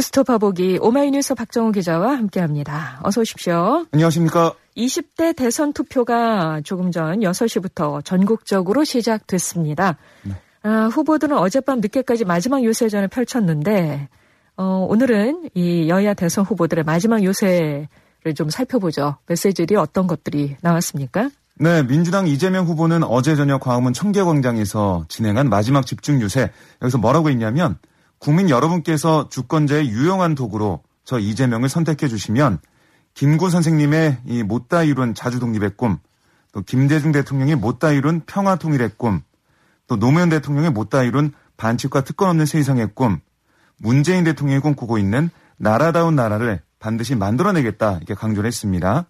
뉴스토파 보기 오마이뉴스 박정우 기자와 함께합니다. 어서 오십시오. 안녕하십니까. 20대 대선 투표가 조금 전 6시부터 전국적으로 시작됐습니다. 네. 아, 후보들은 어젯밤 늦게까지 마지막 요새전을 펼쳤는데 어, 오늘은 이 여야 대선 후보들의 마지막 요새를 좀 살펴보죠. 메시지들이 어떤 것들이 나왔습니까? 네, 민주당 이재명 후보는 어제 저녁 광화문 청계광장에서 진행한 마지막 집중 유세 여기서 뭐라고 했냐면 국민 여러분께서 주권자의 유용한 도구로 저 이재명을 선택해 주시면 김구 선생님의 이 못다 이룬 자주 독립의 꿈, 또 김대중 대통령이 못다 이룬 평화 통일의 꿈, 또 노무현 대통령의 못다 이룬 반칙과 특권 없는 세상의 꿈, 문재인 대통령이 꿈꾸고 있는 나라다운 나라를 반드시 만들어내겠다 이렇게 강조를 했습니다.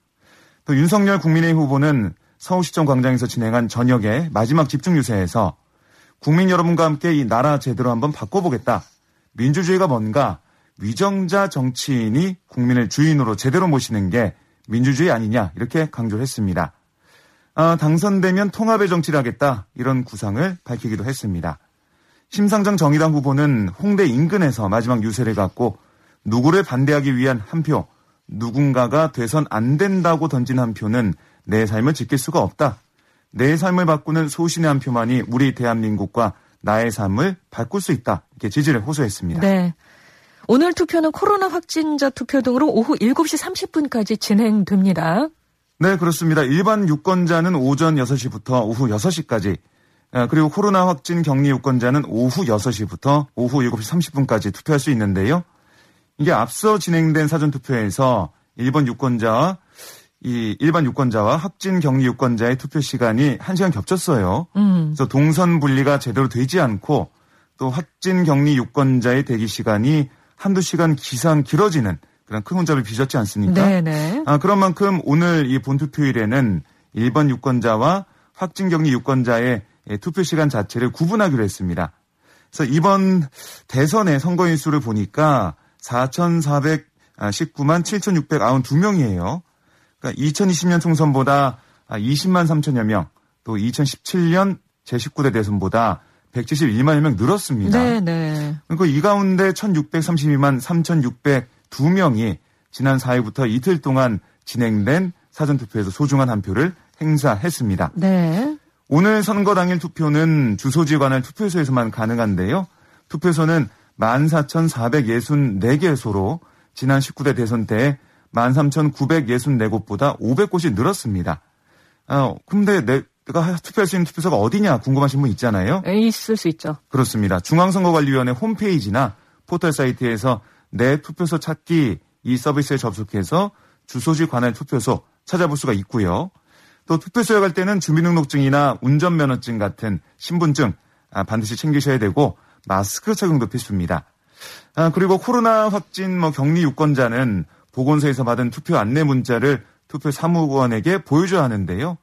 또 윤석열 국민의힘 후보는 서울시청 광장에서 진행한 저녁에 마지막 집중 유세에서 국민 여러분과 함께 이 나라 제대로 한번 바꿔보겠다. 민주주의가 뭔가 위정자 정치인이 국민을 주인으로 제대로 모시는 게 민주주의 아니냐 이렇게 강조를 했습니다. 아, 당선되면 통합의 정치를 하겠다 이런 구상을 밝히기도 했습니다. 심상정 정의당 후보는 홍대 인근에서 마지막 유세를 갖고 누구를 반대하기 위한 한 표, 누군가가 돼선 안 된다고 던진 한 표는 내 삶을 지킬 수가 없다. 내 삶을 바꾸는 소신의 한 표만이 우리 대한민국과 나의 삶을 바꿀 수 있다. 이렇게 지지를 호소했습니다. 네. 오늘 투표는 코로나 확진자 투표 등으로 오후 7시 30분까지 진행됩니다. 네, 그렇습니다. 일반 유권자는 오전 6시부터 오후 6시까지 아, 그리고 코로나 확진 격리 유권자는 오후 6시부터 오후 7시 30분까지 투표할 수 있는데요. 이게 앞서 진행된 사전투표에서 일본 유권자와 이 일반 유권자와 확진 격리 유권자의 투표 시간이 1시간 겹쳤어요. 음. 그래서 동선 분리가 제대로 되지 않고 또 확진 격리 유권자의 대기 시간이 한두 시간 기상 길어지는 그런 큰 혼잡을 빚었지 않습니까? 네네. 아, 그런 만큼 오늘 이 본투표일에는 일반 유권자와 확진 격리 유권자의 투표 시간 자체를 구분하기로 했습니다. 그래서 이번 대선의 선거인 수를 보니까 4,419만 7,692명이에요. 그러니까 2020년 총선보다 20만 3천여 명, 또 2017년 제19대 대선보다 171만여 명 늘었습니다. 네, 네. 그리고 이 가운데 1,632만 3,602명이 지난 4일부터 이틀 동안 진행된 사전투표에서 소중한 한 표를 행사했습니다. 네. 오늘 선거 당일 투표는 주소지에 관한 투표소에서만 가능한데요. 투표소는 14,464개소로 지난 19대 대선 때 13,964곳보다 500곳이 늘었습니다. 어, 근데 내가 투표할 수 있는 투표소가 어디냐 궁금하신 분 있잖아요. 있을 수 있죠. 그렇습니다. 중앙선거관리위원회 홈페이지나 포털 사이트에서 내 투표소 찾기 이 서비스에 접속해서 주소지 관할 투표소 찾아볼 수가 있고요. 또 투표소에 갈 때는 주민등록증이나 운전면허증 같은 신분증 아, 반드시 챙기셔야 되고 마스크 착용도 필수입니다. 아, 그리고 코로나 확진 뭐 격리 유권자는 보건소에서 받은 투표 안내 문자를 투표 사무관에게 보여줘야 하는데요.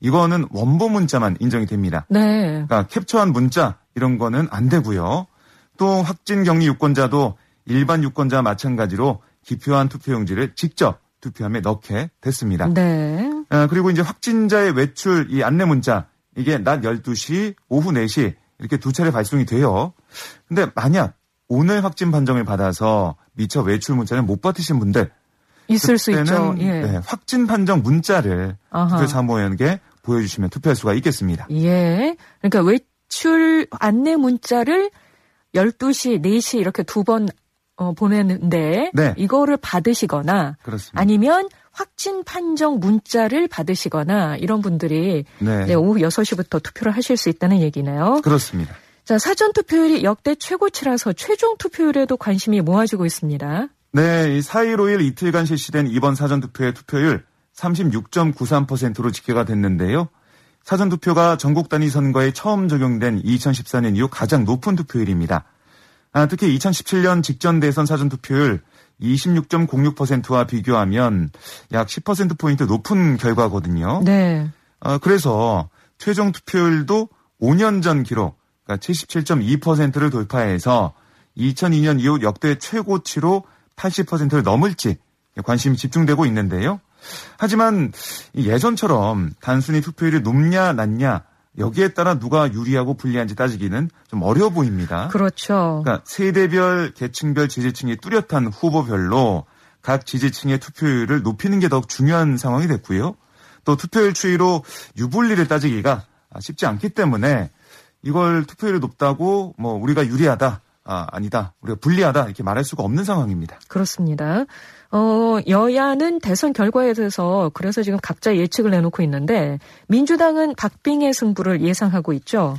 이거는 원본 문자만 인정이 됩니다. 네. 그러니까 캡처한 문자 이런 거는 안 되고요. 또 확진 격리 유권자도 일반 유권자와 마찬가지로 기표한 투표용지를 직접 투표함에 넣게 됐습니다. 네. 아, 그리고 이제 확진자의 외출 이 안내 문자 이게 낮 12시, 오후 4시 이렇게 두 차례 발송이 돼요. 근데 만약 오늘 확진 판정을 받아서 미처 외출 문자를 못 받으신 분들 있을 수 있죠. 예. 네, 확진 판정 문자를 투표 사무원에게 보여주시면 투표할 수가 있겠습니다. 예. 그러니까 외출 안내 문자를 12시, 4시 이렇게 두번 어, 보내는데 네. 이거를 받으시거나 그렇습니다. 아니면 확진 판정 문자를 받으시거나 이런 분들이 네. 네, 오후 6시부터 투표를 하실 수 있다는 얘기네요. 그렇습니다. 자, 사전 투표율이 역대 최고치라서 최종 투표율에도 관심이 모아지고 있습니다. 네, 4일 5일 이틀간 실시된 이번 사전 투표의 투표율 36.93%로 집계가 됐는데요. 사전 투표가 전국 단위 선거에 처음 적용된 2014년 이후 가장 높은 투표율입니다. 아, 특히 2017년 직전 대선 사전 투표율 26.06%와 비교하면 약 10%포인트 높은 결과거든요. 네. 아, 그래서 최종 투표율도 5년 전 기록, 그러니까 77.2%를 돌파해서 2002년 이후 역대 최고치로 80%를 넘을지 관심이 집중되고 있는데요. 하지만 예전처럼 단순히 투표율이 높냐 낮냐 여기에 따라 누가 유리하고 불리한지 따지기는 좀 어려워 보입니다. 그렇죠. 그러니까 세대별, 계층별 지지층이 뚜렷한 후보별로 각 지지층의 투표율을 높이는 게 더욱 중요한 상황이 됐고요. 또 투표율 추이로 유불리를 따지기가 쉽지 않기 때문에 이걸 투표율이 높다고 뭐 우리가 유리하다, 아, 아니다, 우리가 불리하다 이렇게 말할 수가 없는 상황입니다. 그렇습니다. 어, 여야는 대선 결과에 대해서 그래서 지금 각자 예측을 내놓고 있는데 민주당은 박빙의 승부를 예상하고 있죠.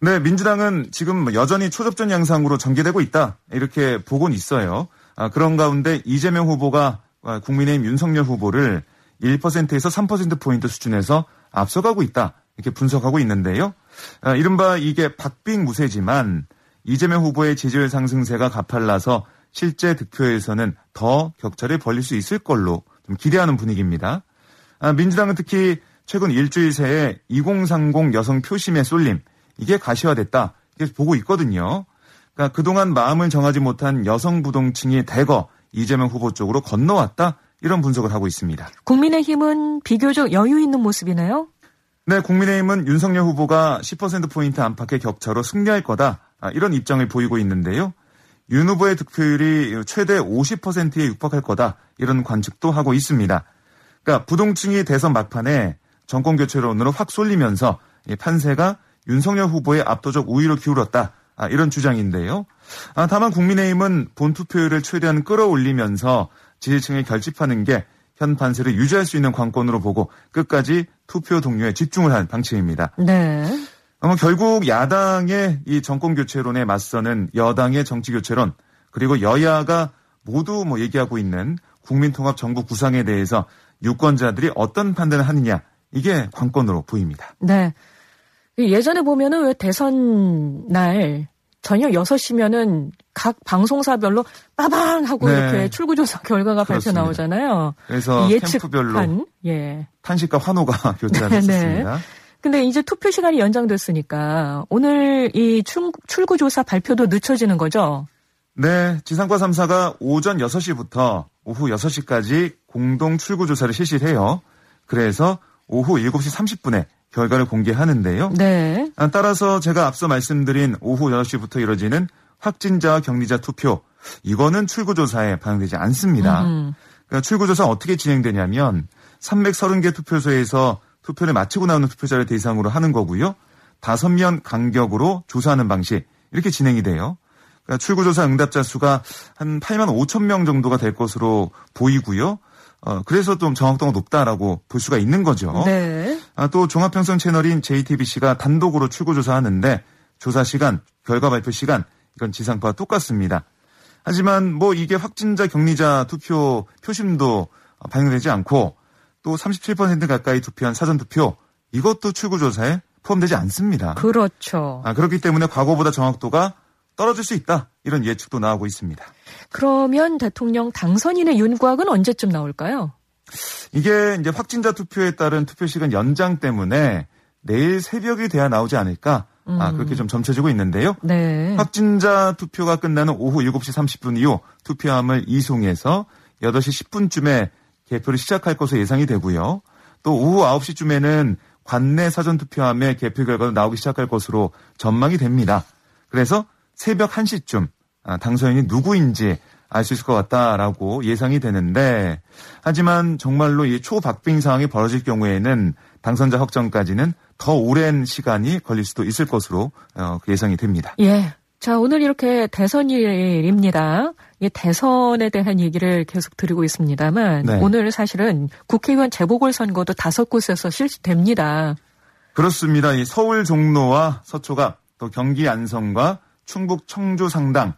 네, 민주당은 지금 여전히 초접전 양상으로 전개되고 있다 이렇게 보고는 있어요. 아, 그런 가운데 이재명 후보가 국민의힘 윤석열 후보를 1%에서 3%포인트 수준에서 앞서가고 있다. 이렇게 분석하고 있는데요. 아, 이른바 이게 박빙무세지만 이재명 후보의 지지율 상승세가 가팔라서 실제 득표에서는 더 격차를 벌릴 수 있을 걸로 좀 기대하는 분위기입니다. 아, 민주당은 특히 최근 일주일 새에 2030 여성 표심의 쏠림 이게 가시화됐다 이렇게 보고 있거든요. 그러니까 그동안 마음을 정하지 못한 여성 부동층이 대거 이재명 후보 쪽으로 건너왔다 이런 분석을 하고 있습니다. 국민의힘은 비교적 여유 있는 모습이네요. 네, 국민의힘은 윤석열 후보가 10%포인트 안팎의 격차로 승리할 거다. 아, 이런 입장을 보이고 있는데요. 윤 후보의 득표율이 최대 50%에 육박할 거다. 이런 관측도 하고 있습니다. 그러니까 부동층이 대선 막판에 정권 교체론으로 확 쏠리면서 판세가 윤석열 후보의 압도적 우위로 기울었다. 아, 이런 주장인데요. 아, 다만 국민의힘은 본 투표율을 최대한 끌어올리면서 지지층을 결집하는 게 현 판세를 유지할 수 있는 관건으로 보고 끝까지 투표 동료에 집중을 한 방침입니다. 네. 아마 결국 야당의 이 정권 교체론에 맞서는 여당의 정치 교체론 그리고 여야가 모두 뭐 얘기하고 있는 국민통합 정부 구상에 대해서 유권자들이 어떤 판단을 하느냐 이게 관건으로 보입니다. 네. 예전에 보면은 왜 대선 날 저녁 6시면은 각 방송사별로 빠방 하고 네. 이렇게 출구조사 결과가. 발표 나오잖아요. 그래서 캠프별로 예. 탄식과 환호가 교차했습니다. 네. 근데 이제 투표 시간이 연장됐으니까 오늘 이 출, 출구조사 발표도 늦춰지는 거죠? 네, 지상파 3사가 오전 6시부터 오후 6시까지 공동 출구조사를 실시해요. 그래서 오후 7시 30분에 결과를 공개하는데요. 네. 아, 따라서 제가 앞서 말씀드린 오후 6시부터 이뤄지는 확진자 격리자 투표 이거는 출구조사에 반영되지 않습니다. 그러니까 출구조사 어떻게 진행되냐면 330개 투표소에서 투표를 마치고 나오는 투표자를 대상으로 하는 거고요. 다섯 명 간격으로 조사하는 방식 이렇게 진행이 돼요. 그러니까 출구조사 응답자 수가 한 8만 5천 명 정도가 될 것으로 보이고요. 어, 그래서 좀 정확도가 높다라고 볼 수가 있는 거죠. 네. 아, 또 종합편성 채널인 JTBC가 단독으로 출구조사하는데 조사 시간, 결과 발표 시간 이건 지상파와 똑같습니다. 하지만 뭐 이게 확진자 격리자 투표 표심도 반영되지 않고 또 37% 가까이 투표한 사전 투표 이것도 출구조사에 포함되지 않습니다. 그렇죠. 아, 그렇기 때문에 과거보다 정확도가 떨어질 수 있다 이런 예측도 나오고 있습니다. 그러면 대통령 당선인의 윤곽은 언제쯤 나올까요? 이게 이제 확진자 투표에 따른 투표 시간 연장 때문에 내일 새벽이 돼야 나오지 않을까 음. 아, 그렇게 좀 점쳐지고 있는데요. 네. 확진자 투표가 끝나는 오후 7시 30분 이후 투표함을 이송해서 8시 10분쯤에 개표를 시작할 것으로 예상이 되고요. 또 오후 9시쯤에는 관내 사전 투표함의 개표 결과도 나오기 시작할 것으로 전망이 됩니다. 그래서 새벽 1시쯤 아, 당선인이 누구인지 알 수 있을 것 같다라고 예상이 되는데 하지만 정말로 이 초박빙 상황이 벌어질 경우에는 당선자 확정까지는 더 오랜 시간이 걸릴 수도 있을 것으로 어, 예상이 됩니다. 예. 자, 오늘 이렇게 대선일입니다. 이 대선에 대한 얘기를 계속 드리고 있습니다만 네. 오늘 사실은 국회의원 재보궐선거도 다섯 곳에서 실시됩니다. 그렇습니다. 이 서울 종로와 서초갑 또 경기 안성과 충북 청주 상당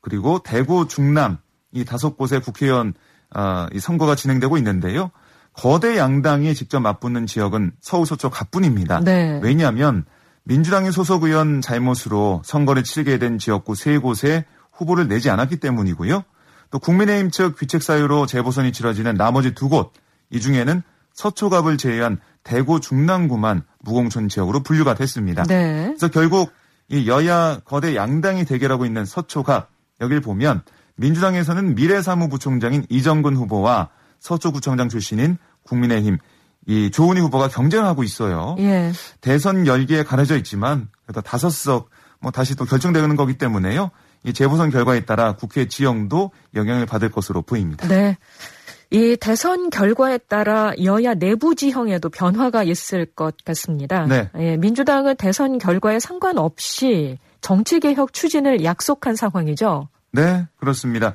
그리고 대구 중남 이 다섯 곳의 국회의원 어, 이 선거가 진행되고 있는데요. 거대 양당이 직접 맞붙는 지역은 서울 서초 갑뿐입니다. 네. 왜냐하면 민주당의 소속 의원 잘못으로 선거를 치르게 된 지역구 세 곳에 후보를 내지 않았기 때문이고요. 또 국민의힘 측 귀책 사유로 재보선이 치러지는 나머지 두 곳, 이 중에는 서초갑을 제외한 대구 중랑구만 무공천 지역으로 분류가 됐습니다. 네. 그래서 결국 이 여야 거대 양당이 대결하고 있는 서초갑 여길 보면 민주당에서는 미래사무부총장인 이정근 후보와 서초구청장 출신인 국민의힘 이 조은희 후보가 경쟁하고 있어요. 예. 대선 열기에 가려져 있지만 그래도 다섯 석 뭐 다시 또 결정되는 거기 때문에요. 이 재보선 결과에 따라 국회 지형도 영향을 받을 것으로 보입니다. 네. 이 대선 결과에 따라 여야 내부 지형에도 변화가 있을 것 같습니다. 네. 예, 민주당은 대선 결과에 상관없이 정치개혁 추진을 약속한 상황이죠. 네, 그렇습니다.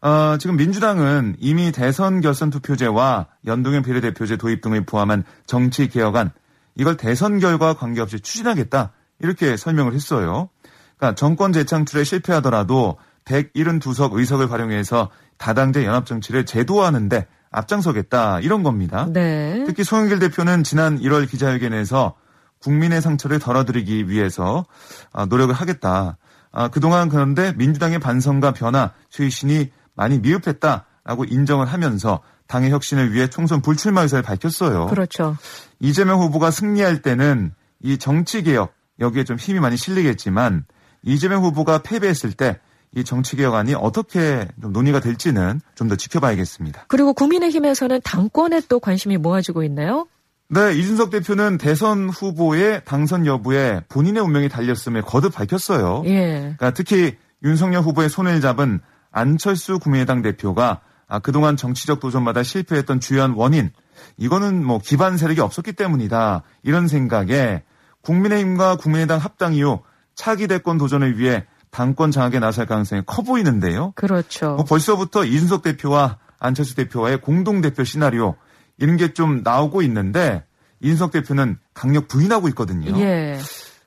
어, 지금 민주당은 이미 대선 결선 투표제와 연동형 비례대표제 도입 등을 포함한 정치 개혁안 이걸 대선 결과 관계없이 추진하겠다 이렇게 설명을 했어요. 그러니까 정권 재창출에 실패하더라도 172석 의석을 활용해서 다당제 연합 정치를 제도화하는데 앞장서겠다 이런 겁니다. 네. 특히 송영길 대표는 지난 1월 기자회견에서 국민의 상처를 덜어드리기 위해서 아, 노력을 하겠다. 아, 그동안 그런데 민주당의 반성과 변화, 쇄신이 많이 미흡했다라고 인정을 하면서 당의 혁신을 위해 총선 불출마 의사를 밝혔어요. 그렇죠. 이재명 후보가 승리할 때는 이 정치 개혁 여기에 좀 힘이 많이 실리겠지만 이재명 후보가 패배했을 때 이 정치 개혁안이 어떻게 좀 논의가 될지는 좀 더 지켜봐야겠습니다. 그리고 국민의힘에서는 당권에 또 관심이 모아지고 있나요? 네, 이준석 대표는 대선 후보의 당선 여부에 본인의 운명이 달렸음을 거듭 밝혔어요. 예. 그러니까 특히 윤석열 후보의 손을 잡은 안철수 국민의당 대표가 아, 그동안 정치적 도전마다 실패했던 주요한 원인, 이거는 뭐 기반 세력이 없었기 때문이다. 이런 생각에 국민의힘과 국민의당 합당 이후 차기 대권 도전을 위해 당권 장악에 나설 가능성이 커 보이는데요. 그렇죠. 뭐 벌써부터 이준석 대표와 안철수 대표와의 공동 대표 시나리오 이런 게 좀 나오고 있는데 이준석 대표는 강력 부인하고 있거든요. 예.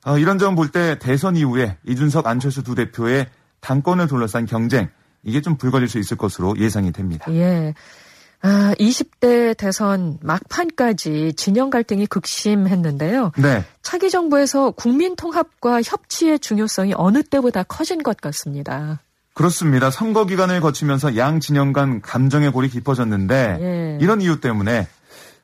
어, 이런 점 볼 때 대선 이후에 이준석 안철수 두 대표의 당권을 둘러싼 경쟁 이게 좀 불거질 수 있을 것으로 예상이 됩니다. 예. 아, 20대 대선 막판까지 진영 갈등이 극심했는데요. 네. 차기 정부에서 국민 통합과 협치의 중요성이 어느 때보다 커진 것 같습니다. 그렇습니다. 선거 기간을 거치면서 양 진영 간 감정의 골이 깊어졌는데 예. 이런 이유 때문에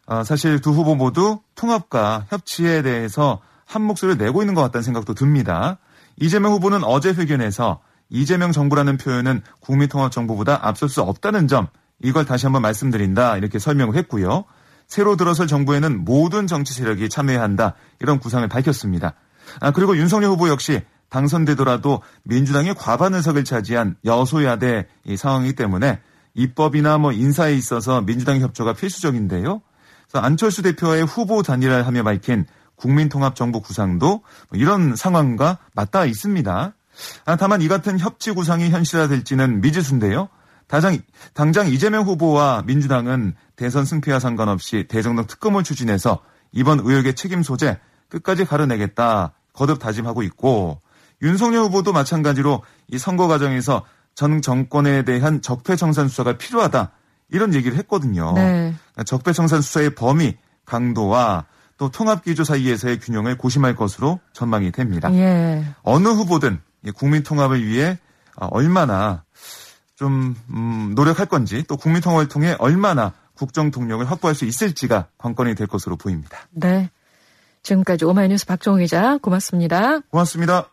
어, 사실 두 후보 모두 통합과 협치에 대해서 한 목소리를 내고 있는 것 같다는 생각도 듭니다. 이재명 후보는 어제 회견에서 이재명 정부라는 표현은 국민통합정부보다 앞설 수 없다는 점 이걸 다시 한번 말씀드린다 이렇게 설명을 했고요. 새로 들어설 정부에는 모든 정치 세력이 참여해야 한다 이런 구상을 밝혔습니다. 아 그리고 윤석열 후보 역시 당선되더라도 민주당이 과반 의석을 차지한 여소야대 이 상황이기 때문에 입법이나 뭐 인사에 있어서 민주당 협조가 필수적인데요. 그래서 안철수 대표와의 후보 단일화를 하며 밝힌 국민통합정부 구상도 뭐 이런 상황과 맞닿아 있습니다. 아, 다만 이 같은 협치 구상이 현실화될지는 미지수인데요. 당장, 당장 이재명 후보와 민주당은 대선 승패와 상관없이 대정당 특검을 추진해서 이번 의혹의 책임 소재 끝까지 가려내겠다 거듭 다짐하고 있고 윤석열 후보도 마찬가지로 이 선거 과정에서 전 정권에 대한 적폐청산 수사가 필요하다 이런 얘기를 했거든요. 네. 적폐청산 수사의 범위, 강도와 또 통합기조 사이에서의 균형을 고심할 것으로 전망이 됩니다. 예. 어느 후보든 국민 통합을 위해 아, 얼마나 좀 음, 노력할 건지 또 국민 통합을 통해 얼마나 국정 동력을 확보할 수 있을지가 관건이 될 것으로 보입니다. 네. 지금까지 오마이뉴스 박정우 기자 고맙습니다. 고맙습니다.